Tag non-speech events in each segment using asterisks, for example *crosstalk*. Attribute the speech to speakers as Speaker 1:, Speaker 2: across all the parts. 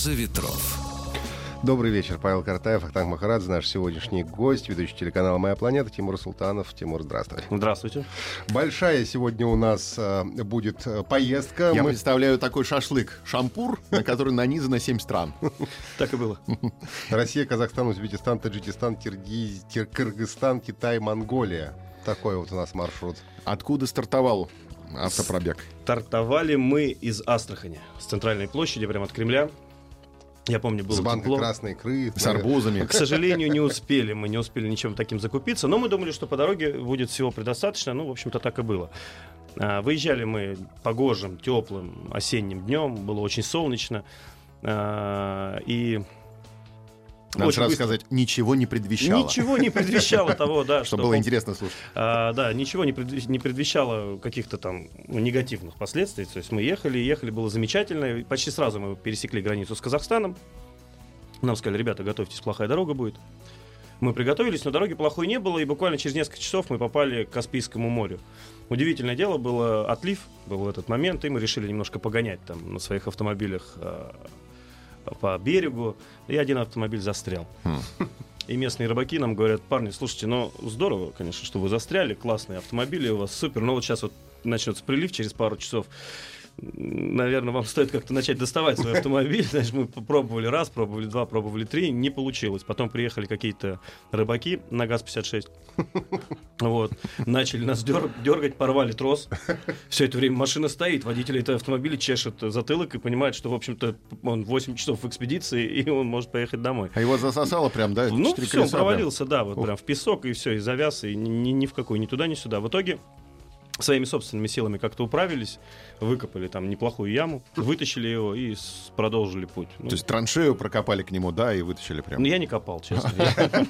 Speaker 1: Роза ветров.
Speaker 2: Добрый вечер, Павел Картаев, Ахтанг Махарадзе, наш сегодняшний гость, ведущий телеканала «Моя планета» Тимур Султанов. Тимур, здравствуй.
Speaker 3: Здравствуйте.
Speaker 2: Большая сегодня у нас э, будет э, поездка.
Speaker 4: Я
Speaker 2: Мы-
Speaker 4: представляю такой шашлык, шампур, *laughs* на который нанизано 7 стран.
Speaker 3: Так и было. *laughs*
Speaker 2: Россия, Казахстан, Узбекистан, Таджикистан, Кыргызстан, Китай, Монголия. Такой вот у нас маршрут.
Speaker 4: Откуда стартовал автопробег?
Speaker 3: Стартовали мы из Астрахани, с центральной площади, прямо от Кремля. Я помню, было
Speaker 2: С банкой
Speaker 3: тепло.
Speaker 2: красной икры.
Speaker 4: С арбузами.
Speaker 3: К сожалению, не *laughs* успели. Мы не успели ничем таким закупиться. Но мы думали, что по дороге будет всего предостаточно. Ну, в общем-то, так и было. А, Выезжали мы погожим, теплым осенним днем. Было очень солнечно. А, И
Speaker 4: Надо
Speaker 3: очень
Speaker 4: сразу
Speaker 3: быстро-
Speaker 4: сказать, ничего не предвещало.
Speaker 3: Ничего не предвещало того, да,
Speaker 4: Что
Speaker 3: что
Speaker 4: было интересно слушать.
Speaker 3: А, да, ничего не, предве- не предвещало каких-то там ну, негативных последствий. То есть мы ехали, ехали, было замечательно. И почти сразу мы пересекли границу с Казахстаном. Нам сказали, ребята, готовьтесь, плохая дорога будет. Мы приготовились, но дороги плохой не было, и буквально через несколько часов мы попали к Каспийскому морю. Удивительное дело, было отлив, был в этот момент, и мы решили немножко погонять там на своих автомобилях а, по берегу, и один автомобиль застрял. *laughs* И местные рыбаки нам говорят, парни, слушайте, ну здорово, конечно, что вы застряли, классные автомобили у вас, супер, но вот сейчас вот начнется прилив через пару часов. Наверное, вам стоит как-то начать доставать свой автомобиль. *laughs* Значит, мы пробовали раз, пробовали два, пробовали три, не получилось. Потом приехали какие-то рыбаки на ГАЗ-56. *laughs* Вот. Начали нас дер- дергать, порвали трос. Все это время машина стоит, водитель этого автомобиля чешет затылок и понимает, что, в общем-то, он 8 часов в экспедиции, *laughs* и он может поехать домой.
Speaker 4: А его засосало прям, да?
Speaker 3: Ну, все, он
Speaker 4: колеса прям?
Speaker 3: провалился, да, вот
Speaker 4: Ух.
Speaker 3: прям в песок, и все, и завяз, и ни- ни в какой, ни туда, ни сюда. В итоге своими собственными силами как-то управились, выкопали там неплохую яму, вытащили его и продолжили путь. Ну,
Speaker 4: То есть траншею прокопали к нему, да, и вытащили прям.
Speaker 3: ну, я не копал, честно. *laughs*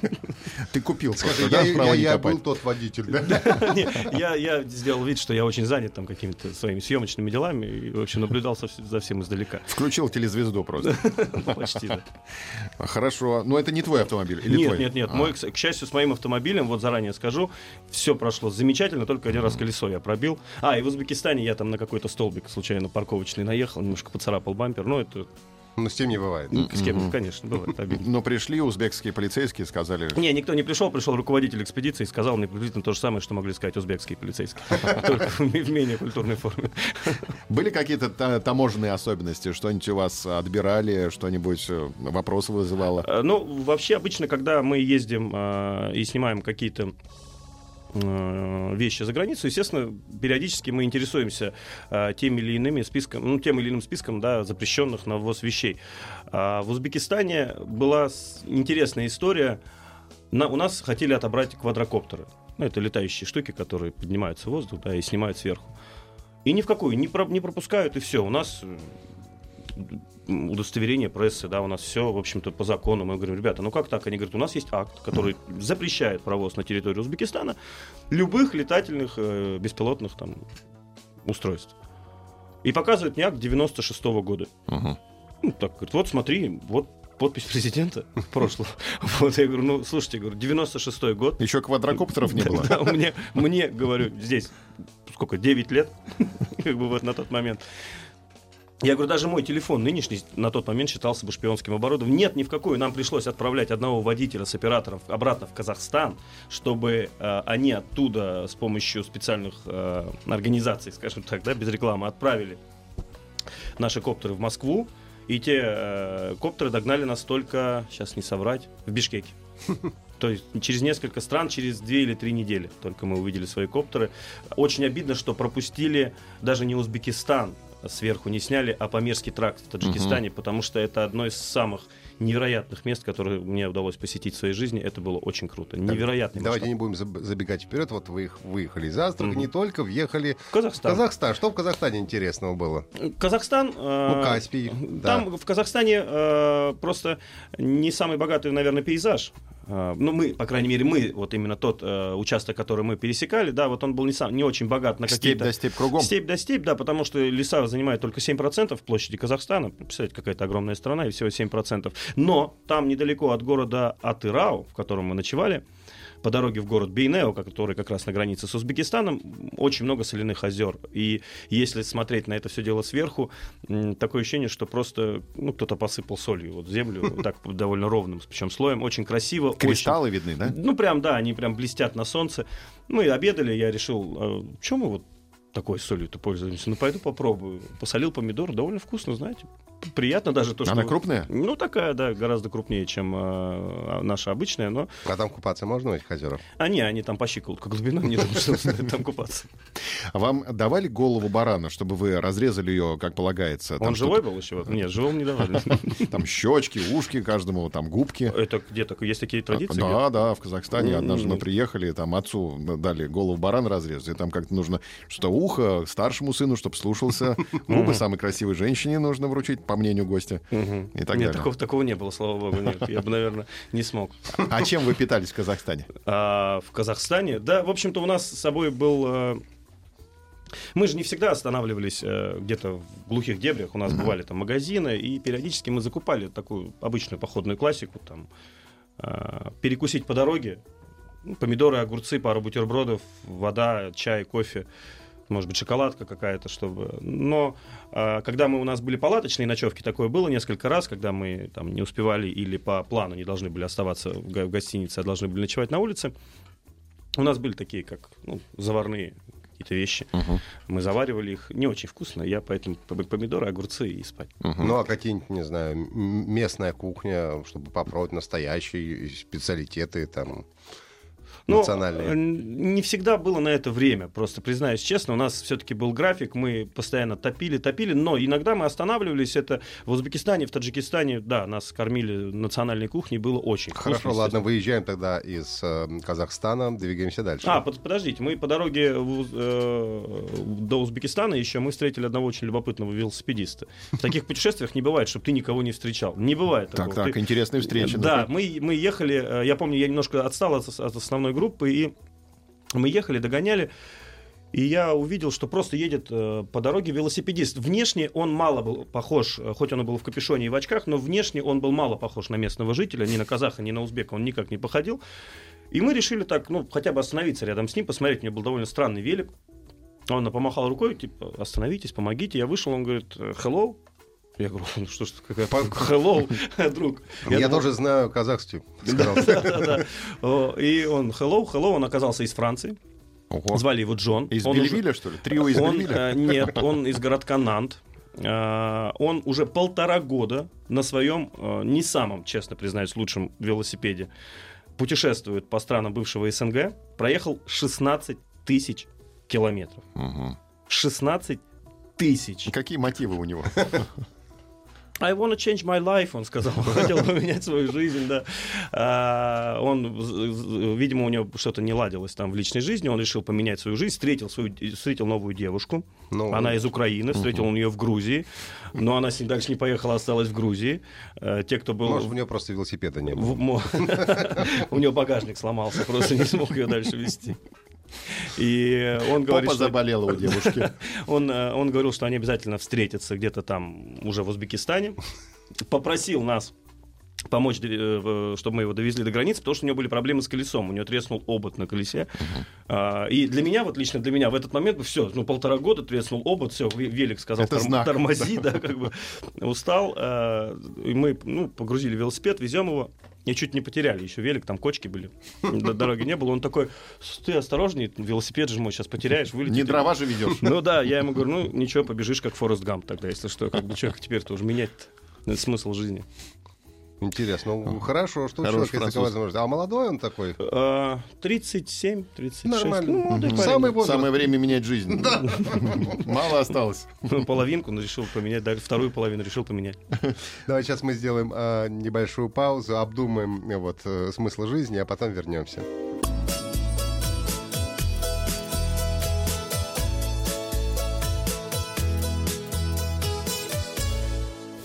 Speaker 4: Ты купил
Speaker 2: Скажи, я, был тот водитель, да? *laughs*
Speaker 3: Я я сделал вид, что я очень занят там какими-то своими съемочными делами, и, в общем, наблюдал за всем издалека.
Speaker 4: Включил телезвезду просто. *laughs*
Speaker 3: Ну, Почти, да.
Speaker 4: Хорошо. Но это не твой автомобиль? Или
Speaker 3: нет,
Speaker 4: твой?
Speaker 3: нет, нет.
Speaker 4: А.
Speaker 3: Мой, к к счастью, с моим автомобилем, вот заранее скажу, все прошло замечательно, только один раз колесо я пробил. А, и в Узбекистане я там на какой-то столбик случайно парковочный наехал, немножко поцарапал бампер. Ну, это
Speaker 2: Ну, с тем не бывает.
Speaker 3: ну, с кем, конечно, бывает обидно.
Speaker 4: Но пришли узбекские полицейские, сказали...
Speaker 3: Не, никто не пришел, пришел руководитель экспедиции и сказал мне приблизительно то же самое, что могли сказать узбекские полицейские. *laughs* Только в менее культурной форме.
Speaker 4: Были какие-то та- таможенные особенности? Что-нибудь у вас отбирали? Что-нибудь э, вопросы вызывало?
Speaker 3: Э, Ну, вообще, обычно, когда мы ездим э, и снимаем какие-то вещи за границу, естественно, периодически мы интересуемся э, теми или иными списком, ну, тем или иным списком, да, запрещенных на ввоз вещей. А в Узбекистане была интересная история. На, у нас хотели отобрать квадрокоптеры. Ну, это летающие штуки, которые поднимаются в воздух, да, и снимают сверху. И ни в какую, не, про- не пропускают, и все. У нас э, удостоверение прессы, да, у нас все, в общем-то, по закону. Мы говорим, ребята, ну как так? Они говорят, у нас есть акт, который запрещает провоз на территории Узбекистана любых летательных э, беспилотных там устройств. И показывает мне акт 96 года.
Speaker 4: Мгм.
Speaker 3: Ну, так, говорит, вот смотри, вот подпись президента *laughs* прошлого. Вот я говорю, ну, слушайте, говорю, 96 год.
Speaker 4: Еще квадрокоптеров не было?
Speaker 3: Да, мне, мне, говорю, здесь сколько, 9 лет, *laughs* как бы вот на тот момент. Я говорю, даже мой телефон нынешний на тот момент считался бы шпионским оборудованием. Нет, ни в какую. Нам пришлось отправлять одного водителя с оператором обратно в Казахстан, чтобы э, они оттуда с помощью специальных э, организаций, скажем так, да, без рекламы, отправили наши коптеры в Москву. И те э, коптеры догнали нас только, сейчас не соврать, в Бишкеке. *laughs* То есть через несколько стран, через две или три недели только мы увидели свои коптеры. Очень обидно, что пропустили даже не Узбекистан сверху не сняли, а Памирский тракт в Таджикистане, потому что это одно из самых невероятных мест, которые мне удалось посетить в своей жизни. Это было очень круто. Невероятный
Speaker 2: Давайте
Speaker 3: масштаб.
Speaker 2: не будем заб- забегать вперед. Вот вы их выехали из Астрахани, не только въехали
Speaker 3: В Казахстан.
Speaker 2: в Казахстан. Что в Казахстане интересного было?
Speaker 3: Казахстан... э,
Speaker 2: Ну, Каспий, да.
Speaker 3: Там в Казахстане э, просто не самый богатый, наверное, пейзаж. Э, ну, мы, по крайней мере, мы, вот именно тот э, участок, который мы пересекали, да, вот он был не, сам, не очень богат на
Speaker 4: Степь
Speaker 3: какие-то...
Speaker 4: да степь кругом.
Speaker 3: Степь да степь, да, потому что леса занимают только 7% площади Казахстана. Представляете, какая-то огромная страна, и всего 7%. Но там недалеко от города Атырау, в котором мы ночевали, по дороге в город Бейнео, который как раз на границе с Узбекистаном, очень много соляных озер. И если смотреть на это все дело сверху, такое ощущение, что просто ну, кто-то посыпал солью вот в землю, *laughs* так довольно ровным, причем слоем. Очень красиво. очень-
Speaker 4: Кристаллы видны, да?
Speaker 3: ну, прям, да, они прям блестят на солнце. Мы обедали, я решил, чем мы вот такой солью-то пользуемся? Ну, пойду попробую. Посолил помидор, довольно вкусно, знаете. Приятно даже то, что...
Speaker 4: Она крупная?
Speaker 3: Ну, такая, да, гораздо крупнее, чем э, наша обычная, но...
Speaker 2: А там купаться можно в этих озерах?
Speaker 3: А не, они там по щиколотку глубину, не думаю, что там купаться.
Speaker 4: А Вам давали голову барана, чтобы вы разрезали ее, как полагается? Там
Speaker 3: Он
Speaker 4: что-то-
Speaker 3: живой был еще? Вот? Нет, живым не давали. *laughs*
Speaker 4: Там щечки, ушки каждому, там губки.
Speaker 3: Это где такое? Есть такие традиции?
Speaker 4: Да, да, в Казахстане однажды мы
Speaker 3: М.
Speaker 4: приехали, там отцу дали голову барана разрезать, и там как-то нужно что ухо старшему сыну, чтобы слушался, *laughs* губы самой красивой женщине нужно вручить, по мнению гостя,
Speaker 3: Мгм.
Speaker 4: и так
Speaker 3: Нет,
Speaker 4: далее.
Speaker 3: такого, такого не было, слава богу, нет. Я бы, наверное, не смог.
Speaker 4: А чем вы питались в Казахстане?
Speaker 3: А, в Казахстане. Да, в общем-то, у нас с собой был... э, Мы же не всегда останавливались э, где-то в глухих дебрях. У нас бывали там магазины, и периодически мы закупали такую обычную походную классику, там, э, перекусить по дороге. Помидоры, огурцы, пару бутербродов, вода, чай, кофе, может быть, шоколадка какая-то, чтобы... Но э, когда мы, у нас были палаточные ночевки, такое было несколько раз, когда мы там не успевали или по плану не должны были оставаться в, го- в гостинице, а должны были ночевать на улице. У нас были такие, как ну, заварные какие-то вещи. Мы заваривали их не очень вкусно. Я поэтому пом- помидоры, огурцы и спать.
Speaker 2: Ну, а какие-нибудь, не знаю, местная кухня, чтобы попробовать настоящие специалитеты там
Speaker 3: Но,
Speaker 2: национальные.
Speaker 3: э, не всегда было на это время. Просто признаюсь честно, у нас все-таки был график, мы постоянно топили, топили, но иногда мы останавливались. Это в Узбекистане, в Таджикистане, да, нас кормили национальной кухней, было очень вкусно.
Speaker 2: Хорошо, ладно, выезжаем тогда из э, Казахстана, двигаемся дальше.
Speaker 3: А, под- подождите, мы по дороге в э, до Узбекистана еще мы встретили одного очень любопытного велосипедиста. В таких путешествиях не бывает, чтобы ты никого не встречал. Не бывает
Speaker 4: Так,
Speaker 3: такого.
Speaker 4: так,
Speaker 3: Ты-
Speaker 4: интересная встреча.
Speaker 3: Да, мы, мы ехали, э, я помню, я немножко отстал от, от основной группы, и мы ехали, догоняли, и я увидел, что просто едет э, по дороге велосипедист. Внешне он мало был похож, э, хоть он и был в капюшоне и в очках, но внешне он был мало похож на местного жителя, ни на казаха, ни на узбека, он никак не походил. И мы решили так, ну, хотя бы остановиться рядом с ним, посмотреть, у него был довольно странный велик. Он помахал рукой, типа, остановитесь, помогите. Я вышел, он говорит, hello. Я говорю, ну что ж, какая hello, *laughs* друг.
Speaker 2: Я,
Speaker 3: думал,
Speaker 2: тоже знаю казахский, сказал.
Speaker 3: да-да-да. О, И он hello, hello, он оказался из Франции.
Speaker 4: Ого.
Speaker 3: Звали его Джон.
Speaker 4: Из
Speaker 3: Он уже-
Speaker 4: Бельвиля, что ли? Трио из
Speaker 3: он,
Speaker 4: Бельвиля?
Speaker 3: э, Нет, он из городка Нант. Э, Он уже полтора года на своем, э, не самом, честно признаюсь, лучшем велосипеде путешествует по странам бывшего СНГ. Проехал 16 тысяч километров.
Speaker 4: Мгм.
Speaker 3: 16 тысяч.
Speaker 4: Какие мотивы у него? *laughs*
Speaker 3: I wanna change my life, он сказал. Он хотел *laughs* поменять свою жизнь, да. А, он, видимо, у него что-то не ладилось там в личной жизни. Он решил поменять свою жизнь, встретил, свою, встретил новую девушку.
Speaker 2: Ну,
Speaker 3: Она из Украины, встретил он ее в Грузии. Но она с ним дальше не поехала, осталась в Грузии. Э, Те, кто был...
Speaker 2: Может, у него просто велосипеда не было. *laughs*
Speaker 3: У него багажник сломался, просто не смог ее дальше вести. И он говорит,
Speaker 4: Попа
Speaker 3: что
Speaker 4: заболела у девушки. *laughs*
Speaker 3: он, э, он говорил, что они обязательно встретятся где-то там уже в Узбекистане. Попросил нас помочь, э, э, чтобы мы его довезли до границы, потому что у него были проблемы с колесом. У него треснул обод на колесе. А, И для меня, вот лично для меня, в этот момент все, ну, полтора года треснул обод, все, велик сказал,
Speaker 4: Это
Speaker 3: «Торм-
Speaker 4: знак».
Speaker 3: тормози, да, как бы устал. а, И мы, ну, погрузили велосипед, везем его. И чуть не потеряли, еще велик, там кочки были, Д- дороги не было. Он такой, ты осторожней, велосипед же мой сейчас потеряешь, вылетит.
Speaker 4: Не дрова же ведешь.
Speaker 3: Ну да, я ему говорю, ну ничего, побежишь как Форест Гамп тогда, если что, как бы человек теперь тоже менять смысл жизни.
Speaker 2: Интересно. Ну, хорошо, что у
Speaker 4: Хороший
Speaker 2: человека есть такая возможность. А молодой он такой?
Speaker 3: А, 37, 36.
Speaker 2: Нормально.
Speaker 3: Ну, молодой парень.
Speaker 2: Самый возраст.
Speaker 4: Самое время менять жизнь. *laughs* Мало осталось.
Speaker 3: Ну, половинку решил поменять, да, вторую половину решил поменять. *laughs*
Speaker 2: Давай сейчас мы сделаем а, небольшую паузу, обдумаем вот э, смысл жизни, а потом вернемся.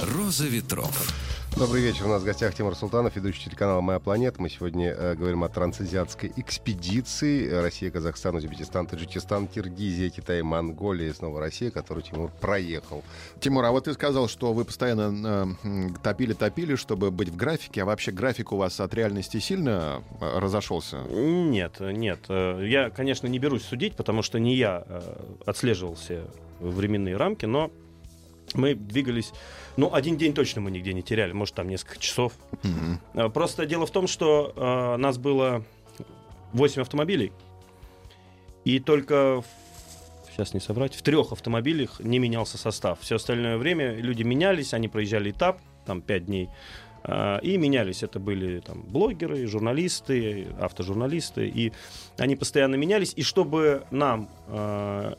Speaker 1: «Роза ветров».
Speaker 2: Добрый вечер. У нас в гостях Тимур Султанов, ведущий телеканала «Моя планета». Мы сегодня э, говорим о трансазиатской экспедиции. Э, Россия, Казахстан, Узбекистан, Таджикистан, Киргизия, Китай, Монголия и снова Россия, которую Тимур проехал.
Speaker 4: Тимур, а вот ты сказал, что вы постоянно э, топили-топили, чтобы быть в графике, а вообще график у вас от реальности сильно э, разошелся?
Speaker 3: Нет, нет. Э, Я, конечно, не берусь судить, потому что не я э, отслеживал все временные рамки, но мы двигались... Ну, один день точно мы нигде не теряли, может, там несколько часов. Э, Просто дело в том, что э, нас было 8 автомобилей, и только, сейчас не соврать, в трех автомобилях не менялся состав. Все остальное время люди менялись, они проезжали этап, там 5 дней, э, и менялись. Это были там блогеры, журналисты, автожурналисты, и они постоянно менялись. И чтобы нам э,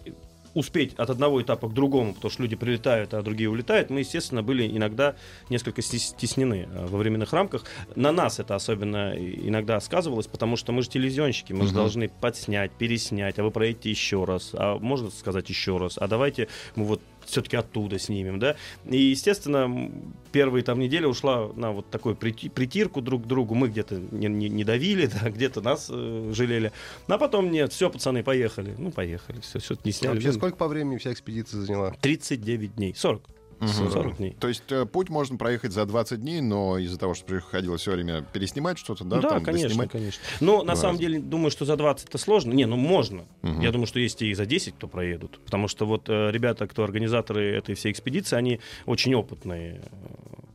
Speaker 3: успеть от одного этапа к другому, потому что люди прилетают, а другие улетают, мы, естественно, были иногда несколько стес- стеснены э, во временных рамках. На нас это особенно иногда сказывалось, потому что мы же телевизионщики, мы же
Speaker 4: Мгм.
Speaker 3: должны подснять, переснять, а вы проедете еще раз, а можно сказать еще раз, а давайте мы вот все-таки оттуда снимем, да. И, естественно, первые там недели ушла на вот такую прити- притирку друг к другу. Мы где-то не, не- не давили, *laughs* да, где-то нас э, жалели. Ну, А потом нет, все, пацаны, поехали. Ну, поехали, все, что-то не сняли.
Speaker 2: Вообще, сколько по времени вся экспедиция заняла?
Speaker 3: 39 дней, 40.
Speaker 4: Мгм.
Speaker 3: 40 дней.
Speaker 4: То есть э, путь можно проехать за 20 дней, но из-за того, что приходилось все время переснимать что-то, да,
Speaker 3: Да,
Speaker 4: там,
Speaker 3: конечно,
Speaker 4: доснимать.
Speaker 3: конечно. Но на
Speaker 4: Два
Speaker 3: самом
Speaker 4: раза.
Speaker 3: деле, думаю, что за 20 это сложно. Не, ну можно.
Speaker 4: Мгм.
Speaker 3: Я думаю, что есть и за 10, кто проедут. Потому что вот э, ребята, кто организаторы этой всей экспедиции, они очень опытные э,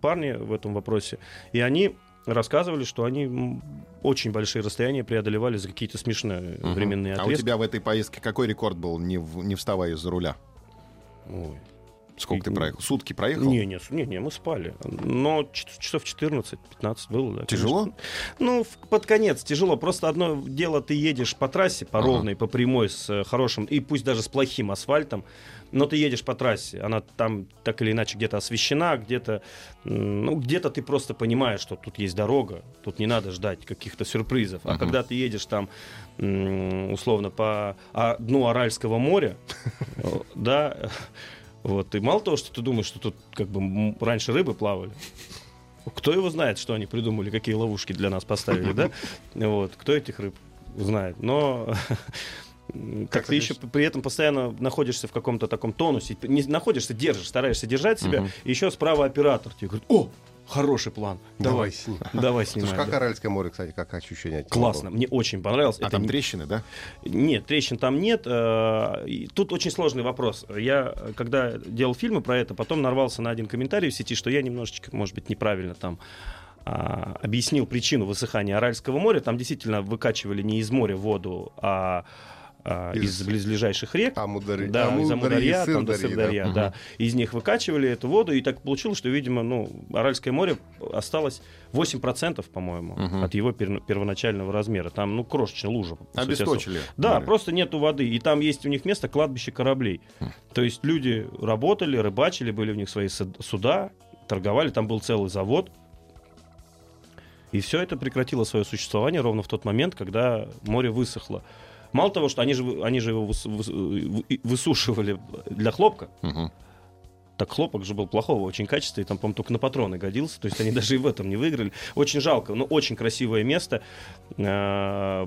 Speaker 3: парни в этом вопросе. И они рассказывали, что они очень большие расстояния преодолевали за какие-то смешные
Speaker 4: Мгм.
Speaker 3: временные
Speaker 4: А у
Speaker 3: отрезки.
Speaker 4: тебя в этой поездке какой рекорд был, не, в- не вставая из-за руля?
Speaker 3: Ой.
Speaker 4: Сколько ты проехал? Сутки проехал?
Speaker 3: Не, не, не, не, мы спали. Но часов 14-15 было. Да,
Speaker 4: Тяжело?
Speaker 3: конечно. Ну, под конец тяжело. Просто одно дело, ты едешь по трассе, по
Speaker 4: Ага.
Speaker 3: ровной, по прямой, с э, хорошим, и пусть даже с плохим асфальтом, но ты едешь по трассе. Она там так или иначе где-то освещена, где-то, ну, где-то ты просто понимаешь, что тут есть дорога, тут не надо ждать каких-то сюрпризов. А
Speaker 4: Ага.
Speaker 3: когда ты едешь там, условно, по дну Аральского моря, *laughs* да, вот, и мало того, что ты думаешь, что тут как бы раньше рыбы плавали, кто его знает, что они придумали, какие ловушки для нас поставили, да? *laughs* Вот, кто этих рыб знает. Но *laughs* как ты еще при этом постоянно находишься в каком-то таком тонусе, не находишься, держишь, стараешься держать себя, и еще справа оператор тебе говорит, о, хороший план,
Speaker 2: Давай,
Speaker 3: давай,
Speaker 2: снимай.
Speaker 3: давай
Speaker 2: Слушай, как
Speaker 3: да».
Speaker 2: Аральское море, кстати, как ощущение?
Speaker 3: Классно, мне очень понравилось.
Speaker 4: А
Speaker 3: Это
Speaker 4: там
Speaker 3: не-
Speaker 4: трещины, да?
Speaker 3: нет, трещин там нет. э, Тут очень сложный вопрос. Я, когда делал фильмы про это, потом нарвался на один комментарий в сети, что я немножечко, может быть, неправильно там а, объяснил причину высыхания Аральского моря. Там действительно выкачивали не из моря воду, а, а,
Speaker 2: Из-
Speaker 3: из близлежащих рек.
Speaker 2: Амудари-
Speaker 3: Да, из
Speaker 2: Амударьи,
Speaker 3: Амударья, там до
Speaker 2: да.
Speaker 3: Сырдарья,
Speaker 4: Мгм.
Speaker 3: да. Из них выкачивали эту воду, и так получилось, что, видимо, ну, Аральское море осталось 8%, по-моему,
Speaker 4: Мгм.
Speaker 3: от его пер- первоначального размера. Там, ну, крошечная лужа.
Speaker 4: Обесточили.
Speaker 3: Да,
Speaker 4: море.
Speaker 3: просто нету воды. И там есть у них место кладбище кораблей. То есть люди работали, рыбачили, были у них свои суда, торговали, там был целый завод. И все это прекратило свое существование ровно в тот момент, когда море высохло. Мало того, что они же, они же его вы- высушивали для хлопка, так хлопок же был плохого очень качества, и там, по-моему, только на патроны годился. То есть они *laughs* даже и в этом не выиграли. Очень жалко, но очень красивое место. Э,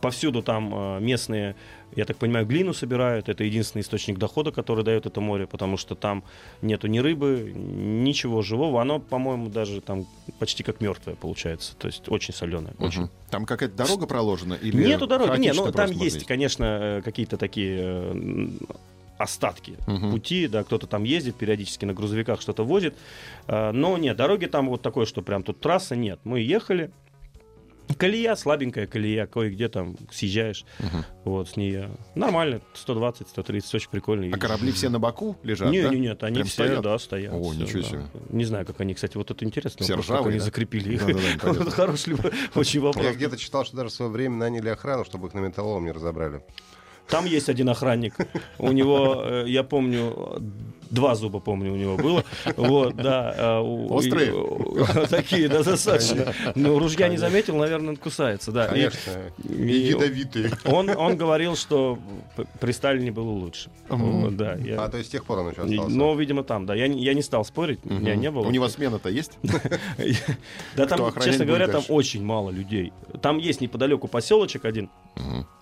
Speaker 3: Повсюду там э, местные, я так понимаю, глину собирают. Это единственный источник дохода, который дает это море, потому что там нету ни рыбы, ничего живого. Оно, по-моему, даже там почти как мертвое получается. То есть очень соленое. Очень.
Speaker 4: Мгм. Там какая-то дорога проложена? Или
Speaker 3: Нету дороги. Не,
Speaker 4: хаотично
Speaker 3: ну там есть,
Speaker 4: ездить?
Speaker 3: конечно, э, какие-то такие э, остатки
Speaker 4: Мгм.
Speaker 3: пути, да, кто-то там ездит периодически на грузовиках что-то возит, Э, но нет, дороги там вот такой, что прям тут трасса нет. Мы ехали, Колея, слабенькая колея, кое-где там съезжаешь вот с нее. Нормально, 120, 130, очень прикольно.
Speaker 4: А корабли все на боку лежат,
Speaker 3: Не,
Speaker 4: да?
Speaker 3: не, нет, они
Speaker 4: Прям
Speaker 3: все,
Speaker 4: стоят?
Speaker 3: да, стоят.
Speaker 4: О,
Speaker 3: всё,
Speaker 4: ничего
Speaker 3: да.
Speaker 4: себе.
Speaker 3: Не знаю, как они, кстати, вот это интересно.
Speaker 4: Все
Speaker 3: вопрос, как
Speaker 4: ржавые,
Speaker 3: они
Speaker 4: да?
Speaker 3: закрепили их. *laughs* Вот Хороший *laughs* очень вопрос.
Speaker 2: Я где-то читал, что даже в свое время наняли охрану, чтобы их на металлолом не разобрали.
Speaker 3: Там есть один охранник. У него, э, я помню, два зуба, помню, у него было. Вот, да. у-
Speaker 4: Острые? *laughs*
Speaker 3: Такие, да, достаточно. Ну, ружья не заметил, наверное, он кусается, да.
Speaker 2: Конечно, ядовитые.
Speaker 3: Он, говорил, что при Сталине было лучше. Да,
Speaker 2: А, то есть с тех пор он еще остался.
Speaker 3: Но, видимо, там, да. Я, не- стал спорить, меня не было.
Speaker 4: У него смена-то есть? *laughs*
Speaker 3: Да, там, честно говоря, там очень мало людей. Там есть неподалеку поселочек один.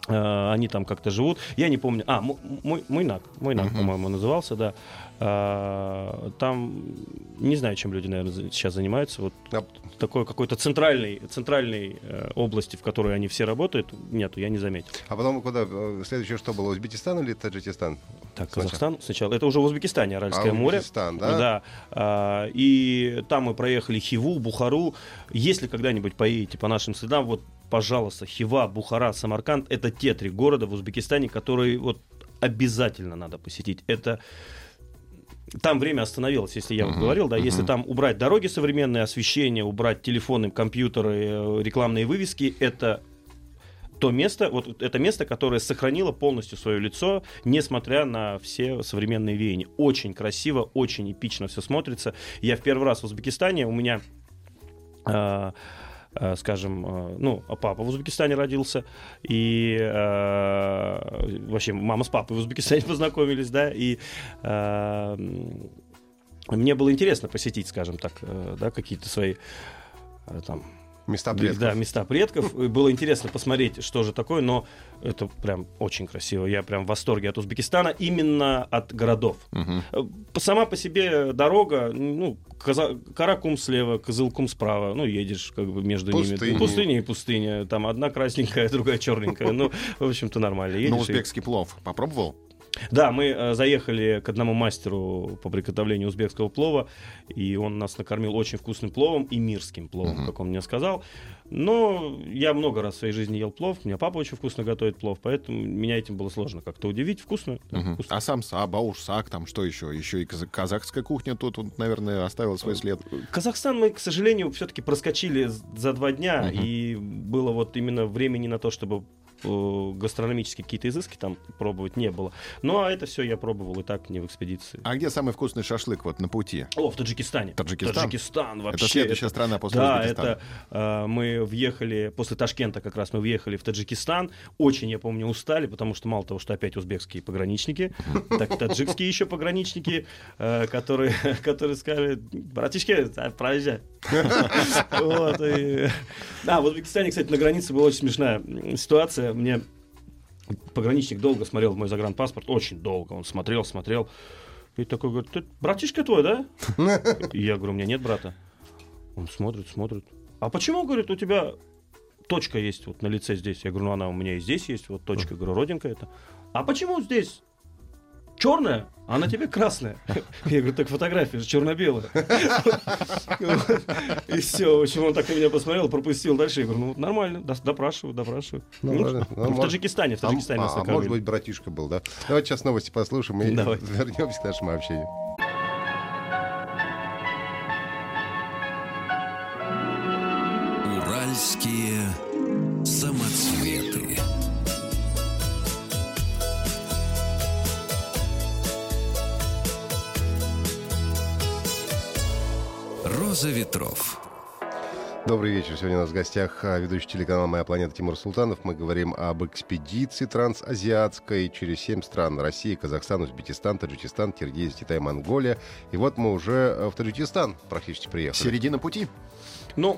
Speaker 3: Э, Они там как-то живут. Я не помню. А, мой Мойнак. Мойнак, по-моему, назывался, да. Э, Там не знаю, чем люди, наверное, сейчас занимаются. Вот
Speaker 2: А,
Speaker 3: такой какой-то центральной, центральной э, области, в которой они все работают, нету, я не заметил.
Speaker 2: а потом куда? э, Следующее что было? Узбекистан или Таджикистан?
Speaker 3: Так,
Speaker 2: Сначала.
Speaker 3: Казахстан сначала. Это уже в Узбекистане, Аральское
Speaker 2: А,
Speaker 3: море.
Speaker 2: Узбекистан, да?
Speaker 3: Да. А, и там мы проехали Хиву, Бухару. Если когда-нибудь поедете по нашим следам, вот, пожалуйста, Хива, Бухара, Самарканд — это те три города в Узбекистане, которые вот обязательно надо посетить. Это там время остановилось, если я вот говорил, да, если там убрать дороги современные, освещение, убрать телефоны, компьютеры, э, рекламные вывески, это то место, вот это место, которое сохранило полностью свое лицо, несмотря на все современные веяния. Очень красиво, очень эпично все смотрится. Я в первый раз в Узбекистане, у меня а, скажем, а, ну, а папа в Узбекистане родился, и а, вообще мама с папой в Узбекистане *laughs* познакомились, да, и мне было интересно посетить, скажем так, э, да, какие-то свои э, там
Speaker 2: Места предков.
Speaker 3: Да, места предков. Было интересно посмотреть, что же такое, но это прям очень красиво. Я прям в восторге от Узбекистана, именно от городов. По- Сама по себе дорога, ну, Каза- Каракум слева, Кызылкум справа, ну, едешь как бы между
Speaker 2: Пустыни.
Speaker 3: ними. Пустыня и пустыня. Там одна красненькая, *laughs* другая черненькая. Ну, в общем-то, нормально.
Speaker 4: Ну,
Speaker 3: Едешь и-
Speaker 4: узбекский плов попробовал?
Speaker 3: Да, мы э, заехали к одному мастеру по приготовлению узбекского плова, и он нас накормил очень вкусным пловом и мирским пловом, как он мне сказал. Но я много раз в своей жизни ел плов, у меня папа очень вкусно готовит плов, поэтому меня этим было сложно как-то удивить. Вкусно? да,
Speaker 4: Мгм.
Speaker 3: вкусно.
Speaker 4: А самса, баушсак, там что еще? Еще и каза- казахская кухня тут, вот, наверное, оставила свой след.
Speaker 3: Казахстан мы, к сожалению, все-таки проскочили за два дня,
Speaker 4: Мгм.
Speaker 3: и было вот именно времени на то, чтобы гастрономические какие-то изыски там пробовать не было. Ну, а это все я пробовал и так, не в экспедиции.
Speaker 4: А где самый вкусный шашлык вот на пути?
Speaker 3: О, в Таджикистане.
Speaker 4: Таджикистан?
Speaker 3: Таджикистан вообще.
Speaker 4: это следующая страна после
Speaker 3: Да,
Speaker 4: Узбекистана.
Speaker 3: это э, мы въехали, после Ташкента как раз мы въехали в Таджикистан. Очень, я помню, устали, потому что мало того, что опять узбекские пограничники, *laughs* так таджикские еще пограничники, э, которые, *laughs* которые сказали, братишки, а, проезжай. *laughs* Вот, и- Да, в Узбекистане, кстати, на границе была очень смешная ситуация. Мне пограничник долго смотрел в мой загранпаспорт, очень долго. Он смотрел, смотрел. И такой говорит, ты братишка твой, да? *laughs* И я говорю, у меня нет брата. Он смотрит, смотрит. А почему, говорит, у тебя точка есть вот на лице здесь? Я говорю, ну она у меня и здесь есть, вот точка. Я говорю, родинка это. А почему здесь черная, а на тебе красная? Я говорю, так фотография же черно-белая. И все, в общем, он так на меня посмотрел, пропустил дальше. Я говорю, ну нормально, допрашиваю, допрашиваю.
Speaker 2: Ну,
Speaker 3: Ну.
Speaker 2: Ну,
Speaker 3: В
Speaker 2: может-
Speaker 3: Таджикистане, в Таджикистане
Speaker 2: а, а, может быть, братишка был, да? Давайте сейчас новости послушаем и вернемся к нашему общению.
Speaker 1: Роза ветров.
Speaker 2: Добрый вечер. Сегодня у нас в гостях а, ведущий телеканал «Моя планета» Тимур Султанов. Мы говорим об экспедиции трансазиатской через семь стран. Россия, Казахстан, Узбекистан, Таджикистан, Киргизия, Китай, Монголия. И вот мы уже э, в Таджикистан практически приехали.
Speaker 4: Середина пути.
Speaker 3: Ну,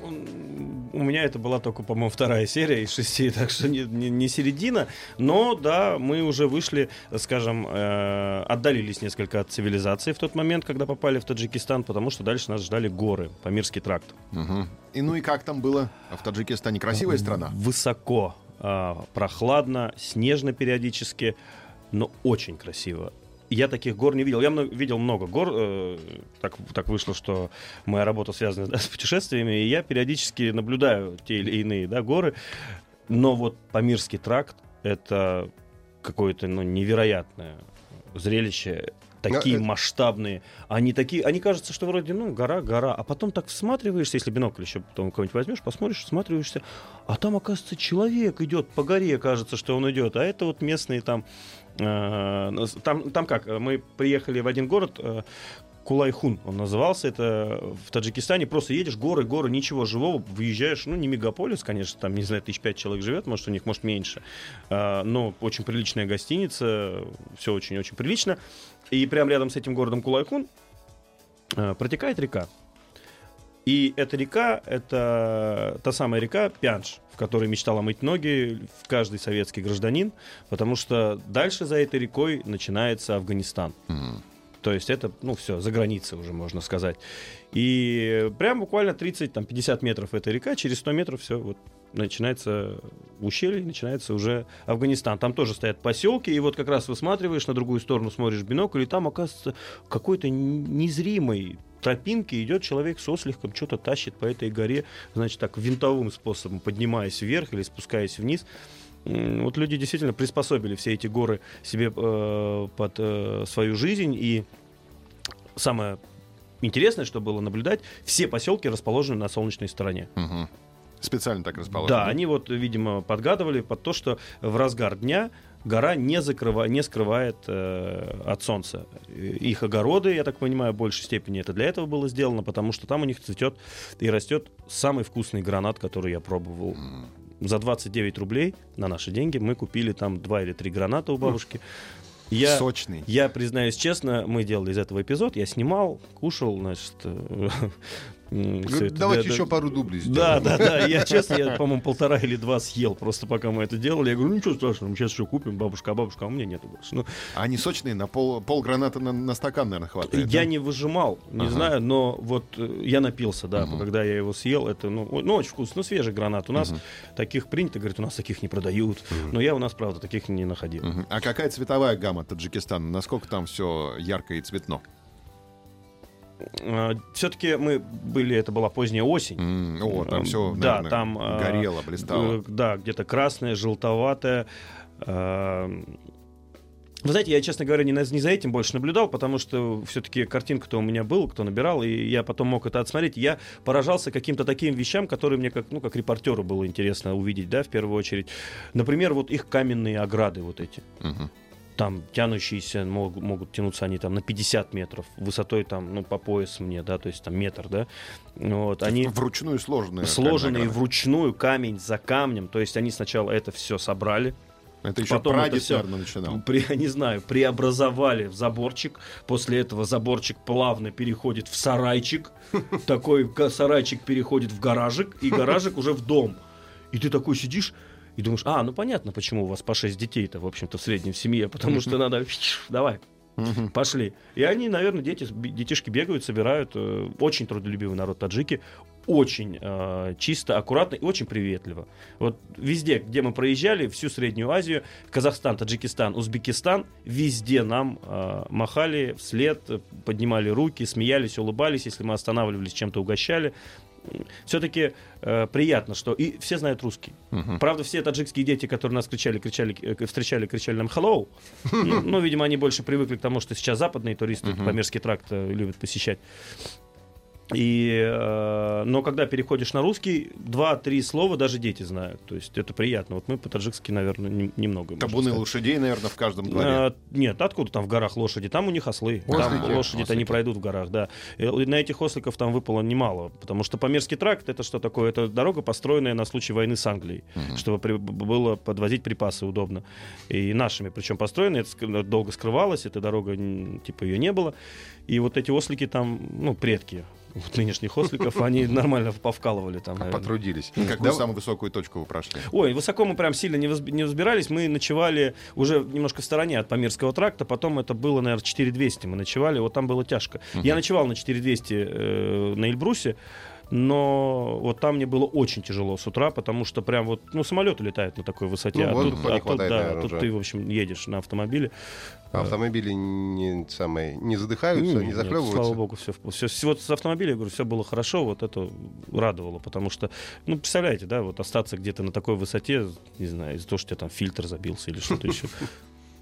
Speaker 3: у меня это была только, по-моему, вторая серия из шести, *laughs* так что не, не- не середина. Но да, мы уже вышли, скажем, э, отдалились несколько от цивилизации в тот момент, когда попали в Таджикистан, потому что дальше нас ждали горы, Памирский тракт.
Speaker 4: Мгм. И ну и как там было в Таджикистане? Красивая страна?
Speaker 3: Высоко, а, прохладно, снежно периодически, но очень красиво. Я таких гор не видел. Я много, видел много гор. Э, так, так вышло, что моя работа связана да, с путешествиями, и я периодически наблюдаю те или иные да, горы. Но вот Памирский тракт — это какое-то ну, невероятное зрелище такие
Speaker 2: Но,
Speaker 3: масштабные. Они такие, они кажется, что вроде, ну, гора, гора. А потом так всматриваешься, если бинокль еще потом кого-нибудь возьмешь, посмотришь, всматриваешься, а там, оказывается, человек идет по горе, кажется, что он идет. А это вот местные там э, там, там как, мы приехали в один город, э, Кулайхун он назывался, это в Таджикистане, просто едешь, горы, горы, ничего живого, выезжаешь, ну, не мегаполис, конечно, там, не знаю, тысяч пять человек живет, может, у них, может, меньше, а, но очень приличная гостиница, все очень-очень прилично, и прямо рядом с этим городом Кулайхун а, протекает река, и эта река, это та самая река Пянш, в которой мечтала мыть ноги каждый советский гражданин, потому что дальше за этой рекой начинается Афганистан. Mm-hmm. То есть это, ну, все, за границей уже, можно сказать. И прям буквально 30-50 метров эта река, через 100 метров все, вот начинается ущелье, начинается уже Афганистан. Там тоже стоят поселки, и вот как раз высматриваешь, на другую сторону смотришь бинокль, и там, оказывается, какой-то незримый тропинке идет человек с осликом, что-то тащит по этой горе, значит, так, винтовым способом, поднимаясь вверх или спускаясь вниз вот люди действительно приспособили все эти горы себе э, под э, свою жизнь. И самое интересное, что было наблюдать, все поселки расположены на солнечной стороне.
Speaker 4: Угу. Специально так расположены.
Speaker 3: Да, они вот, видимо, подгадывали под то, что в разгар дня гора не, закрыва, не скрывает э, от солнца. Их огороды, я так понимаю, в большей степени это для этого было сделано, потому что там у них цветет и растет самый вкусный гранат, который я пробовал. Mm за 29 рублей на наши деньги мы купили там два или три граната у бабушки.
Speaker 4: Я, Сочный.
Speaker 3: Я признаюсь честно, мы делали из этого эпизод, я снимал, кушал, значит, *laughs* э,
Speaker 2: все это, Давайте да, еще да. пару дублей сделаем.
Speaker 3: Да, да, да. Я, *laughs* честно, я, по-моему, полтора или два съел просто пока мы это делали. Я говорю, ну ничего страшного, мы сейчас еще купим, бабушка, а бабушка, а у меня нету больше. Ну,
Speaker 4: а они сочные, на пол, пол граната на, на стакан, наверное, хватает.
Speaker 3: Я да? не выжимал, не ага. знаю, но вот э, я напился, да, угу. когда я его съел, это, ну, ну очень вкусно, ну, свежий гранат. У нас угу. таких принято, говорит, у нас таких не продают, угу. но я у нас, правда, таких не находил.
Speaker 4: Угу. А какая цветовая гамма Таджикистана? Насколько там все ярко и цветно?
Speaker 3: А, все-таки мы были, это была поздняя осень.
Speaker 4: Mm, о, там все,
Speaker 3: да, наверное, там
Speaker 4: а, горело, блистало.
Speaker 3: Э, да, где-то красное, желтоватое. А, вы знаете, я, честно говоря, не, не за этим больше наблюдал, потому что все-таки картинка-то у меня была, кто набирал, и я потом мог это отсмотреть. Я поражался каким-то таким вещам, которые мне как, ну, как репортеру было интересно увидеть, да, в первую очередь. Например, вот их каменные ограды вот эти. Uh-huh там тянущиеся могут, могут тянуться они там на 50 метров высотой там ну по пояс мне да то есть там метр да вот они
Speaker 4: вручную сложные
Speaker 3: сложенные вручную камень за камнем то есть они сначала это все собрали
Speaker 4: это еще Потом прадед, это все, наверное, начинал.
Speaker 3: При, *laughs* не знаю, преобразовали в заборчик. После этого заборчик плавно переходит в сарайчик. *laughs* Такой сарайчик переходит в гаражик, и гаражик уже в дом. И ты такой сидишь, и думаешь, а, ну понятно, почему у вас по 6 детей-то, в общем-то, в среднем в семье, потому что надо, *laughs* давай, пошли. И они, наверное, дети, детишки бегают, собирают. Э, очень трудолюбивый народ таджики, очень э, чисто, аккуратно и очень приветливо. Вот везде, где мы проезжали, всю Среднюю Азию, Казахстан, Таджикистан, Узбекистан, везде нам э, махали вслед, поднимали руки, смеялись, улыбались, если мы останавливались, чем-то угощали все-таки э, приятно, что и все знают русский. Uh-huh. Правда, все таджикские дети, которые нас кричали, кричали, э, встречали, кричали нам hello. *laughs* ну, видимо, они больше привыкли к тому, что сейчас западные туристы uh-huh. Памирский тракт э, любят посещать. И, э, но когда переходишь на русский, два-три слова даже дети знают. То есть это приятно. Вот мы по-таджикски, наверное, не, немного.
Speaker 4: Табуны лошадей, наверное, в каждом дворе. А,
Speaker 3: нет, откуда там в горах лошади? Там у них ослы. Ослики. Там лошади-то не пройдут в горах, да. И на этих осликов там выпало немало. Потому что Памирский тракт это что такое? Это дорога, построенная на случай войны с Англией, угу. чтобы при, было подвозить припасы удобно. И нашими, причем построенная, это долго скрывалось, эта дорога, типа, ее не было. И вот эти ослики там, ну, предки вот нынешних осликов, они нормально повкалывали там.
Speaker 4: А потрудились. Какую да? самую высокую точку вы прошли?
Speaker 3: Ой, высоко мы прям сильно не, возб... не взбирались. Мы ночевали уже немножко в стороне от Памирского тракта. Потом это было, наверное, 4200 мы ночевали. Вот там было тяжко. Угу. Я ночевал на 4200 э, на Эльбрусе Но вот там мне было очень тяжело с утра, потому что прям вот, ну, самолеты летают на такой высоте.
Speaker 2: Ну,
Speaker 3: а тут,
Speaker 2: не
Speaker 3: а тут,
Speaker 2: хватает,
Speaker 3: да,
Speaker 2: наверное,
Speaker 3: тут
Speaker 2: уже.
Speaker 3: ты, в общем, едешь на автомобиле.
Speaker 2: А автомобили не, самые, не задыхаются, не,
Speaker 3: Нет,
Speaker 2: захлебываются?
Speaker 3: слава богу, все, все, вот с автомобиля, я говорю, все было хорошо, вот это радовало, потому что, ну, представляете, да, вот остаться где-то на такой высоте, не знаю, из-за того, что у тебя там фильтр забился или что-то еще.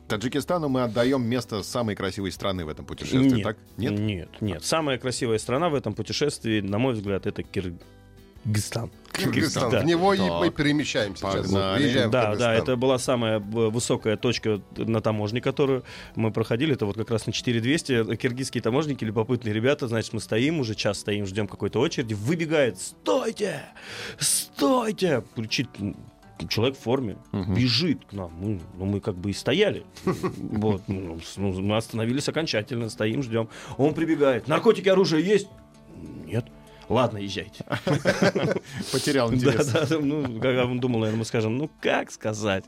Speaker 4: Таджикистану мы отдаем место самой красивой страны в этом путешествии,
Speaker 3: Нет,
Speaker 4: так? Нет?
Speaker 3: нет, нет. Самая красивая страна в этом путешествии, на мой взгляд, это Киргизстан.
Speaker 2: Кыргызстан.
Speaker 3: Да.
Speaker 2: В него и
Speaker 4: Так.
Speaker 2: мы перемещаемся сейчас. Приезжаем
Speaker 3: Да, да, это была самая высокая точка на таможне, которую мы проходили. Это вот как раз на 4200. Киргизские таможники, любопытные ребята, значит, мы стоим, уже час стоим, ждем какой-то очереди. Выбегает, стойте, стойте! Кричит человек в форме, бежит к нам. Мы, ну, мы как бы и стояли. Вот, ну, ну, мы остановились окончательно, стоим, ждем. Он прибегает. Наркотики, оружие есть? Нет. Ладно, езжайте. *laughs*
Speaker 4: Потерял интерес.
Speaker 3: да, да, ну, когда он думал, наверное, мы скажем, ну, как сказать,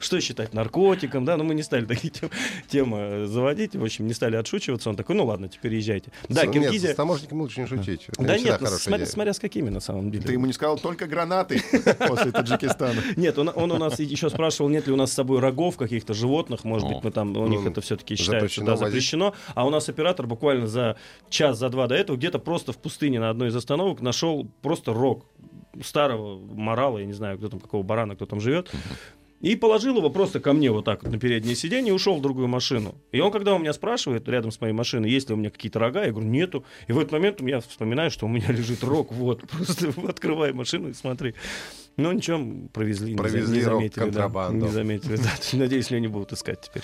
Speaker 3: что считать наркотиком, да, ну, мы не стали такие тем- темы заводить, в общем, не стали отшучиваться, он такой, ну, ладно, теперь езжайте. Да, Киргизия...
Speaker 2: с таможником лучше не шутить.
Speaker 3: Да нет, ну, смотря, с какими, на самом деле.
Speaker 4: Ты ему не сказал только гранаты *laughs* после Таджикистана.
Speaker 3: Нет, он, у нас еще спрашивал, нет ли у нас с собой рогов каких-то животных, может быть, мы там, у них
Speaker 2: Ну,
Speaker 3: это все-таки считается, да,
Speaker 2: возить.
Speaker 3: запрещено, а у нас оператор буквально за час, за два до этого где-то просто в пустыне на одной из остановок нашел просто рог старого морала, я не знаю, кто там, какого барана, кто там живет, и положил его просто ко мне вот так вот на переднее сиденье и ушел в другую машину. И он, когда у меня спрашивает рядом с моей машиной, есть ли у меня какие-то рога, я говорю, нету. И в этот момент я вспоминаю, что у меня *laughs* лежит рог, вот, просто *laughs* открывай машину и смотри. Ну ничего, провезли,
Speaker 2: Провезли
Speaker 3: не
Speaker 2: рог
Speaker 3: заметили. да,
Speaker 2: контрабанду.
Speaker 3: не заметили, да. *laughs* Надеюсь, меня не будут искать теперь.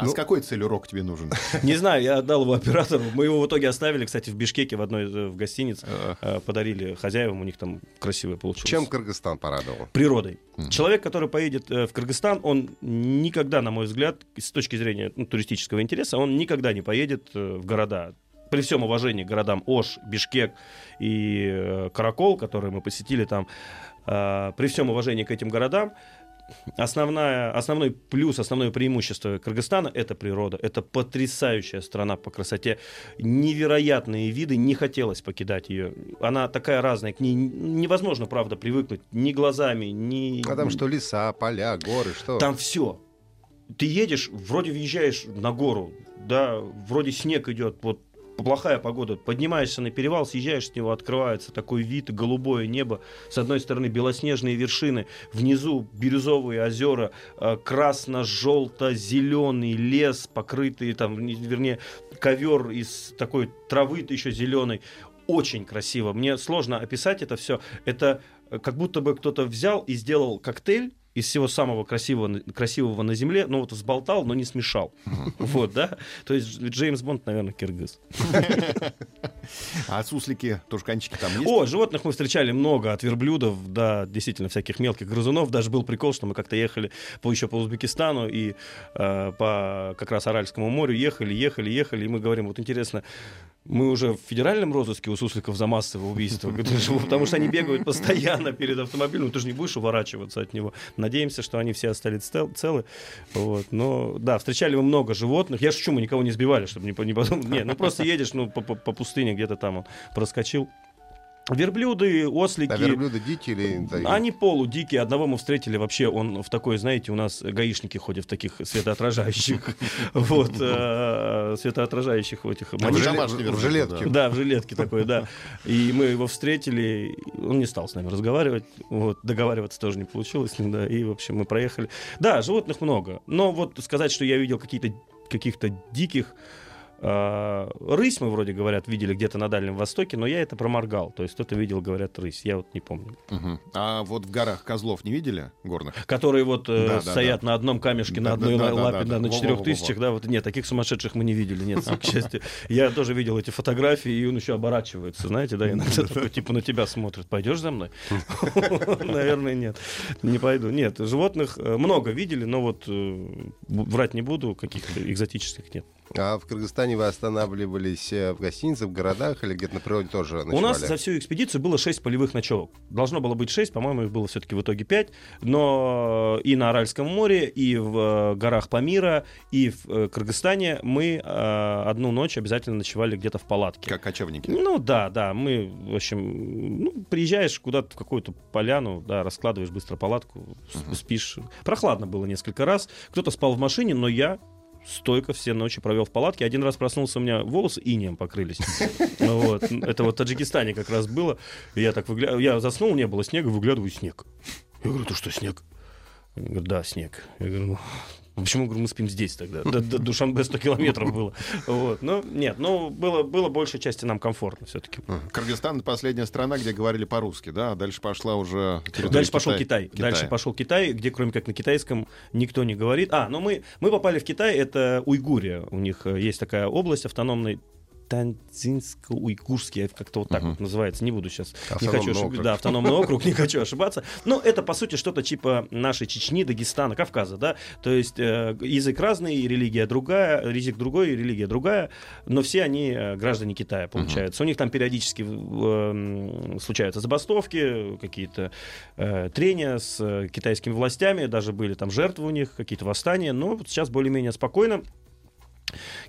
Speaker 4: А
Speaker 2: Ну-
Speaker 4: с какой целью рок тебе нужен? *laughs*
Speaker 3: Не знаю, я отдал его оператору. Мы его в итоге оставили, кстати, в Бишкеке в одной э, в гостиниц.
Speaker 4: Э,
Speaker 3: Э, Подарили хозяевам, у них там красивое получилось.
Speaker 2: Чем Кыргызстан порадовал?
Speaker 3: природой. Человек, который поедет в Кыргызстан, он никогда, на мой взгляд, с точки зрения ну, туристического интереса, он никогда не поедет в города. При всем уважении к городам Ош, Бишкек и Каракол, которые мы посетили там, при всем уважении к этим городам, основная, основной плюс, основное преимущество Кыргызстана — это природа. Это потрясающая страна по красоте. Невероятные виды, не хотелось покидать ее. Она такая разная, к ней невозможно, правда, привыкнуть ни глазами, ни...
Speaker 2: А там что, леса, поля, горы, что?
Speaker 3: Там все. Ты едешь, вроде въезжаешь на гору, да, вроде снег идет, вот плохая погода, поднимаешься на перевал, съезжаешь с него, открывается такой вид, голубое небо, с одной стороны белоснежные вершины, внизу бирюзовые озера, э, красно-желто-зеленый лес, покрытый там, не- вернее, ковер из такой травы еще зеленой. Очень красиво. Мне сложно описать это все. Это э, как будто бы кто-то взял и сделал коктейль из всего самого красивого, красивого на земле, ну вот взболтал, но не смешал. Вот, да? То есть Джеймс Бонд, наверное, киргиз.
Speaker 4: А суслики, тушканчики там есть?
Speaker 3: О, животных мы встречали много, от верблюдов до действительно всяких мелких грызунов. Даже был прикол, что мы как-то ехали по, еще по Узбекистану и э, по как раз Аральскому морю ехали, ехали, ехали, и мы говорим, вот интересно, мы уже в федеральном розыске у сусликов за массовое убийство, *laughs* потому что они бегают постоянно перед автомобилем, ты же не будешь уворачиваться от него. Надеемся, что они все остались цел- целы. Вот. Но да, встречали мы много животных. Я шучу, мы никого не сбивали, чтобы не, не подумать. Нет, ну просто едешь ну, по, по- по пустыне, где-то там он проскочил. Верблюды, ослики.
Speaker 2: А верблюды дикие или...
Speaker 3: Они полудикие. Одного мы встретили вообще, он в такой, знаете, у нас гаишники ходят в таких светоотражающих, *laughs* вот, э, светоотражающих в этих
Speaker 4: А
Speaker 2: в, жилетке.
Speaker 3: Да, в жилетке такой, да. И мы его встретили, он не стал с нами разговаривать, вот, договариваться тоже не получилось *laughs* да, и, в общем, мы проехали. Да, животных много, но вот сказать, что я видел какие-то каких-то диких рысь мы вроде говорят видели где-то на Дальнем Востоке, но я это проморгал. То есть кто-то видел, говорят, рысь. Я вот не помню.
Speaker 4: Мгм. А вот в горах козлов не видели горных?
Speaker 3: Которые вот э,
Speaker 4: Да, да,
Speaker 3: стоят на одном камешке, на
Speaker 4: Да,
Speaker 3: одной
Speaker 4: да,
Speaker 3: на-
Speaker 4: да, да,
Speaker 3: лапе,
Speaker 4: да,
Speaker 3: да,
Speaker 4: да.
Speaker 3: на четырех тысячах, да, вот нет, таких сумасшедших мы не видели, нет, к счастью. Я тоже видел эти фотографии, и он еще оборачивается, знаете, да, иногда такой, типа на тебя смотрит. Пойдешь за мной? *laughs* Наверное, нет. Не пойду. Нет, животных э, много видели, но вот э, врать не буду, каких-то экзотических нет.
Speaker 2: А в Кыргызстане вы останавливались э, в гостиницах, в городах или где-то на природе тоже ночевали?
Speaker 3: У нас за всю экспедицию было 6 полевых ночевок. Должно было быть 6, по-моему, их было все-таки в итоге 5. Но и на Аральском море, и в э, горах Памира, и в э, Кыргызстане мы э, одну ночь обязательно ночевали где-то в палатке.
Speaker 4: Как кочевники.
Speaker 3: Ну да, да, мы, в общем, ну, приезжаешь куда-то в какую-то поляну, да, раскладываешь быстро палатку, с- спишь. Прохладно было несколько раз. Кто-то спал в машине, но я стойко все ночи провел в палатке. Один раз проснулся, у меня волосы инеем покрылись. *laughs* Ну Вот. Это вот в Таджикистане как раз было. Я так выгля... Я заснул, не было снега, выглядываю снег. Я говорю, ты что, снег? Они говорят, да, снег. Я говорю, ну, почему говорю, мы спим здесь тогда? До, до Душанбе 100 километров было. Вот. Но нет, ну, было, было большей части нам комфортно все-таки.
Speaker 4: Кыргызстан — последняя страна, где говорили по-русски, да? Дальше пошла уже...
Speaker 3: Дальше пошел
Speaker 4: Китая.
Speaker 3: Китай. Дальше пошел Китай, где кроме как на китайском никто не говорит. А, ну мы, мы попали в Китай, это Уйгурия. У них э, есть такая область автономная. Танзинско-Уйгурский, как-то вот так вот называется, не буду сейчас, не
Speaker 2: Автономный
Speaker 3: хочу ошиб-
Speaker 2: округ.
Speaker 3: да, автономный округ, *laughs* не хочу ошибаться, но это по сути что-то типа нашей Чечни, Дагестана, Кавказа, да, то есть э, язык разный, религия другая, язык другой, религия другая, но все они э, граждане Китая, получается. У них там периодически э, случаются забастовки, какие-то э, трения с э, китайскими властями, даже были там жертвы у них, какие-то восстания, но вот сейчас более-менее спокойно.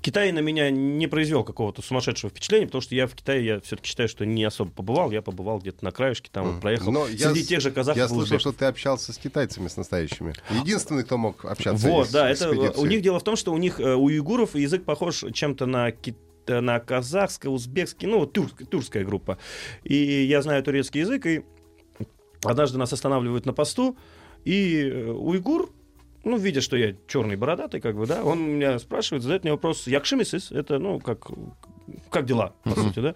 Speaker 3: Китай на меня не произвел какого-то сумасшедшего впечатления, потому что я в Китае, я все-таки считаю, что не особо побывал, я побывал где-то на краешке, там вот проехал
Speaker 2: Но я
Speaker 3: среди
Speaker 2: с-
Speaker 3: тех же казахов
Speaker 2: Я слышал,
Speaker 3: узбеков.
Speaker 2: что ты общался с китайцами, с настоящими. Единственный, кто мог общаться
Speaker 3: Вот,
Speaker 2: из
Speaker 3: да, это у них дело в том, что у них э, у уйгуров язык похож чем-то на ки- э, на казахский, узбекский, ну, вот тюрк- тюркская группа. И я знаю турецкий язык, и однажды нас останавливают на посту, и э, уйгур, ну, видя, что я черный бородатый, как бы, да, он меня спрашивает, задает мне вопрос, якшимисис, это, ну, как, как дела, по сути, да.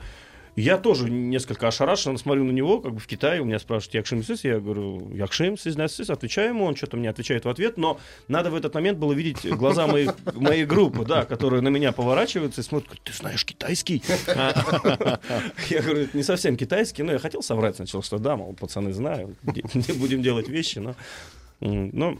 Speaker 3: Я тоже несколько ошарашен, смотрю на него, как бы в Китае, у меня спрашивают, Якшим сис, я говорю, Якшим сис, сис, отвечаю ему, он что-то мне отвечает в ответ, но надо в этот момент было видеть глаза моей, моей группы, да, которые на меня поворачиваются и смотрят, ты знаешь китайский? Я говорю, не совсем китайский, но я хотел соврать сначала, что да, мол, пацаны, знаю, де- будем делать вещи, но... но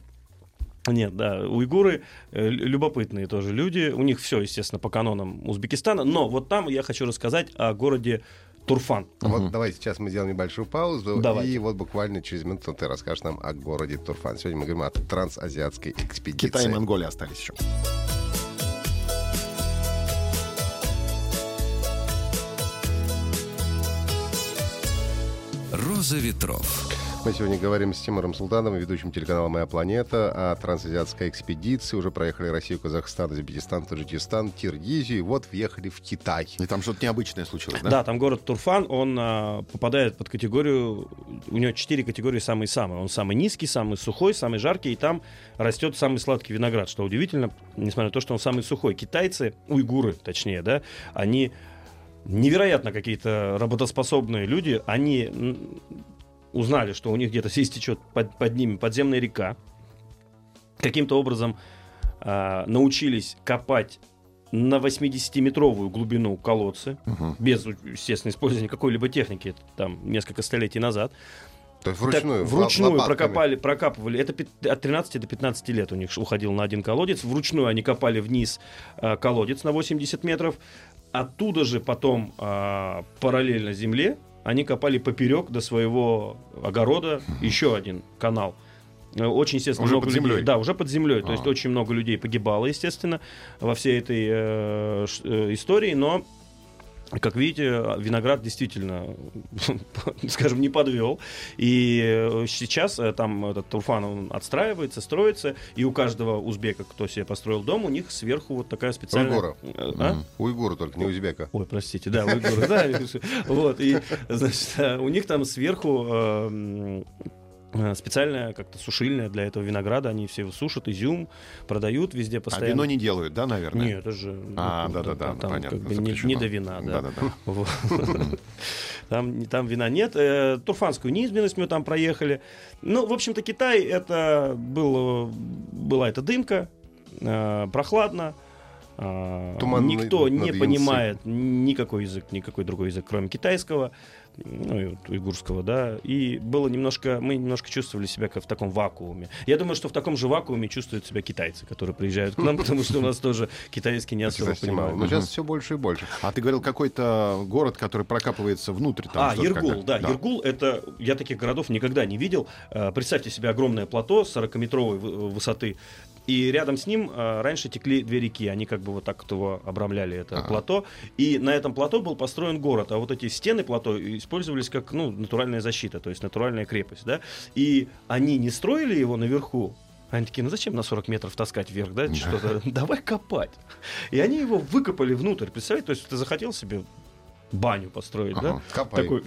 Speaker 3: нет, да, уйгуры э, лю- любопытные тоже люди. У них все, естественно, по канонам Узбекистана. Но вот там я хочу рассказать о городе Турфан.
Speaker 2: Вот давай сейчас мы сделаем небольшую паузу.
Speaker 3: Давайте.
Speaker 2: И вот буквально через минуту ты расскажешь нам о городе Турфан. Сегодня мы говорим о трансазиатской экспедиции.
Speaker 4: Китай и Монголия остались еще.
Speaker 1: «Роза ветров».
Speaker 2: Мы сегодня говорим с Тимуром Султановым, ведущим телеканала «Моя планета», о трансазиатской экспедиции. Уже проехали Россию, Казахстан, Узбекистан, Таджикистан, Киргизию. И вот въехали в Китай.
Speaker 4: И там что-то необычное случилось, да?
Speaker 3: Да? там город Турфан, он а, попадает под категорию, у него четыре категории самые-самые. Он самый низкий, самый сухой, самый жаркий, и там растет самый сладкий виноград, что удивительно, несмотря на то, что он самый сухой. Китайцы, уйгуры точнее, да, они невероятно какие-то работоспособные люди, они узнали, что у них где-то здесь течет под, под ними подземная река, каким-то образом а, научились копать на 80-метровую глубину колодцы, без, естественно, использования какой-либо техники, это там несколько столетий назад.
Speaker 2: То есть
Speaker 3: Так
Speaker 2: вручную.
Speaker 3: вручную
Speaker 2: лопатками.
Speaker 3: прокопали, прокапывали. Это от 13 до 15 лет у них уходил на один колодец. Вручную они копали вниз э, колодец на 80 метров. Оттуда же потом а, параллельно земле они копали поперек до своего огорода еще один канал. Э, Очень, естественно,
Speaker 4: Уже
Speaker 3: много
Speaker 4: под
Speaker 3: людей-
Speaker 4: землей?
Speaker 3: Да, уже под землей. То
Speaker 4: А.
Speaker 3: есть очень много людей погибало, естественно, во всей этой э, э, истории. Но как видите, виноград действительно, *laughs* скажем, не подвел. И э, сейчас э, там этот Турфан он отстраивается, строится, и у каждого узбека, кто себе построил дом, у них сверху вот такая специальная...
Speaker 2: Уйгуров.
Speaker 3: Э, а?
Speaker 2: Уйгуры только, не узбека.
Speaker 3: Ой, простите, да, уйгуры, да. *laughs* Вот, и, значит, у них там сверху специальная как-то сушильная для этого винограда, они все его сушат, изюм, продают везде
Speaker 4: А
Speaker 3: постоянно.
Speaker 4: вино не делают, да, наверное?
Speaker 3: Нет, это же...
Speaker 4: А,
Speaker 3: ну,
Speaker 4: да-да-да,
Speaker 3: там- там
Speaker 4: понятно,
Speaker 3: как бы не, не до вина, да.
Speaker 4: Да-да-да. *laughs* *laughs*
Speaker 3: Там, там вина нет. Э, Турфанскую низменность мы там проехали. Ну, в общем-то, Китай это было, была эта дымка, э, прохладно. А,
Speaker 2: Туман
Speaker 3: Никто не понимает никакой язык, никакой другой язык, кроме китайского, ну, и вот уйгурского, да. И было немножко, мы немножко чувствовали себя как в таком вакууме. Я думаю, что в таком же вакууме чувствуют себя китайцы, которые приезжают к нам, *laughs* потому что у нас тоже китайский не особо понимают.
Speaker 2: Но сейчас все больше и больше.
Speaker 4: А ты говорил, какой-то город, который прокапывается внутрь. Там
Speaker 3: а, Ергул,
Speaker 4: когда-
Speaker 3: да, Ергул это я таких городов никогда не видел. Э, Представьте себе огромное плато 40-метровой вы- высоты. И рядом с ним э, раньше текли две реки, они как бы вот так его обрамляли, это
Speaker 4: Ага.
Speaker 3: плато. И на этом плато был построен город, а вот эти стены плато использовались как ну, натуральная защита, то есть натуральная крепость. Да? И они не строили его наверху, они такие, ну зачем на 40 метров таскать вверх, да, *laughs* что-то, давай копать. И они его выкопали внутрь, представляете, то есть ты захотел себе баню построить, да?
Speaker 4: Ага.
Speaker 2: Копай.
Speaker 3: Такой,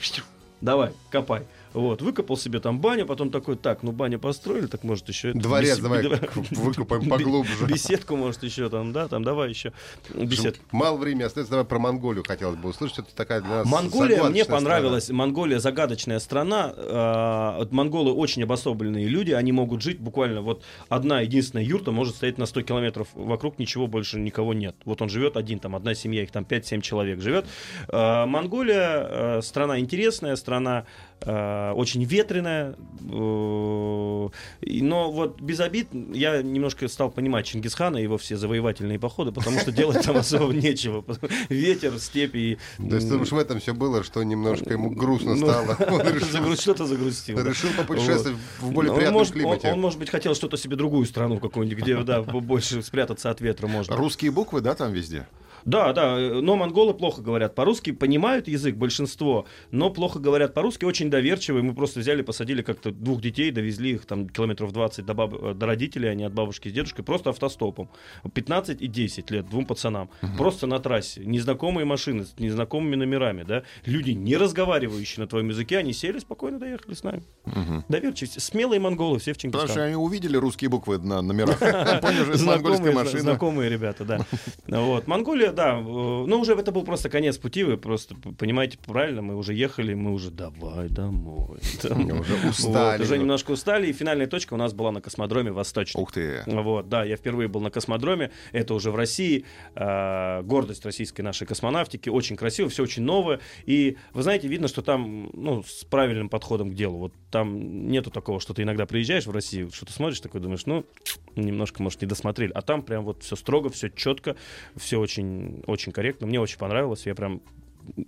Speaker 3: давай, копай. Вот, выкопал себе там баню, потом такой, так, ну баню построили, так может еще...
Speaker 2: Дворец
Speaker 3: бес-
Speaker 2: давай *laughs*
Speaker 3: да,
Speaker 2: выкопаем поглубже.
Speaker 3: Беседку, может, еще там, да, там давай еще беседку.
Speaker 2: Мало времени остается. Давай про Монголию хотелось бы услышать. Это такая для нас
Speaker 3: Монголия мне понравилась. Монголия загадочная страна. А, Монголы очень обособленные люди. Они могут жить буквально вот одна единственная юрта может стоять на 100 километров вокруг, ничего больше никого нет. Вот он живет один, там одна семья, их там 5-7 человек живет. А, Монголия э, страна интересная, страна очень ветреная. э, Но вот без обид я немножко стал понимать Чингисхана и его все завоевательные походы, потому что делать там особо нечего. Ветер, степи.
Speaker 2: То есть, думаешь, в этом все было, что немножко ему грустно
Speaker 3: Ну,
Speaker 2: стало. *laughs*
Speaker 3: Что-то загрустил.
Speaker 2: Решил попутешествовать в более
Speaker 3: Ну, он,
Speaker 2: приятном климате.
Speaker 3: он, может быть, хотел что-то себе другую страну какую-нибудь, где да, *laughs* больше спрятаться от ветра можно.
Speaker 4: Русские буквы, да, там везде?
Speaker 3: Да, да, но монголы плохо говорят по-русски, понимают язык большинство, но плохо говорят по-русски, очень доверчивые. Мы просто взяли, посадили как-то двух детей, довезли их там километров 20 до, баб- э, до родителей, они от бабушки с дедушкой, просто автостопом. 15 и 10 лет двум пацанам. Просто на трассе. Незнакомые машины с незнакомыми номерами, да. Люди, не разговаривающие на твоем языке, они сели, спокойно доехали с нами. Доверчивые, смелые монголы, все в
Speaker 4: Потому что они увидели русские буквы на номерах. *laughs* Поняли, что это монгольская машина.
Speaker 3: знакомые ребята, да. Вот. Монголия, да, э, ну уже это был просто конец пути, вы просто понимаете правильно, мы уже ехали, мы уже давай домой. *laughs* домой». *laughs*
Speaker 2: Уже устали.
Speaker 3: Уже немножко устали, и финальная точка у нас была на космодроме Восточном.
Speaker 4: Ух ты.
Speaker 3: Вот, да, я впервые был на космодроме, это уже в России, э, гордость российской нашей космонавтики, очень красиво, все очень новое, и вы знаете, видно, что там, ну, с правильным подходом к делу, вот там нету такого, что ты иногда приезжаешь в Россию, что ты смотришь такой, думаешь, ну, немножко, может, не досмотрели, а там прям вот все строго, все четко, все очень, очень корректно, мне очень понравилось, я прям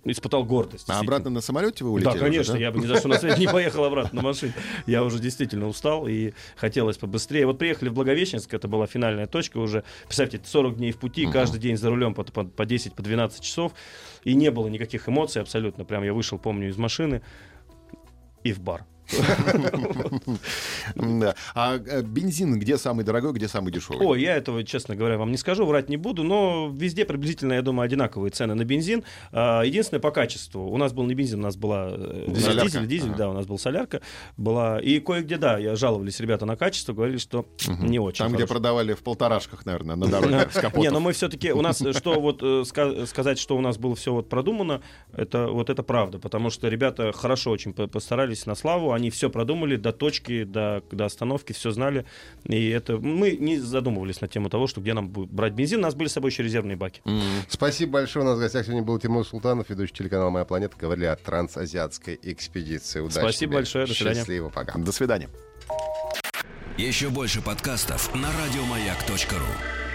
Speaker 3: испытал гордость.
Speaker 4: А обратно на самолете вы улетели?
Speaker 3: Да, конечно,
Speaker 4: уже,
Speaker 3: я бы ни за что на свете не поехал обратно на машине. Я уже действительно устал и хотелось побыстрее. Вот приехали в Благовещенск, это была финальная точка уже. Представьте, 40 дней в пути, каждый день за рулем по, по, по 10, по 12 часов. И не было никаких эмоций абсолютно. Прям я вышел, помню, из машины и в бар.
Speaker 4: А э, бензин где самый дорогой, где самый дешевый?
Speaker 3: Ой, я этого, честно говоря, вам не скажу, врать не буду, но везде приблизительно, я думаю, одинаковые цены на бензин. А, Единственное по качеству. У нас был не бензин, у нас была э, дизель, дизель, да, у нас был солярка. Была. И кое-где, да, я жаловались ребята на качество, говорили, что не очень.
Speaker 4: Там, где продавали в полторашках, наверное, на дороге *laughs* с.
Speaker 3: Не, но мы все-таки, у нас, э, что вот ска- сказать, что у нас было все вот продумано, это вот это правда, потому что ребята хорошо очень по- постарались на славу, они все продумали до точки, до, до остановки, все знали, и это мы не задумывались на тему того, что где нам будет брать бензин, у нас были с собой еще резервные баки.
Speaker 2: Спасибо большое. У нас в гостях сегодня был Тимур Султанов, ведущий телеканала «Моя планета». Говорили о трансазиатской экспедиции. Удачи
Speaker 3: Спасибо
Speaker 2: тебе.
Speaker 3: большое. До свидания.
Speaker 2: Счастливо. Пока.
Speaker 4: До свидания.
Speaker 1: Еще больше подкастов на радиомаяк.ру.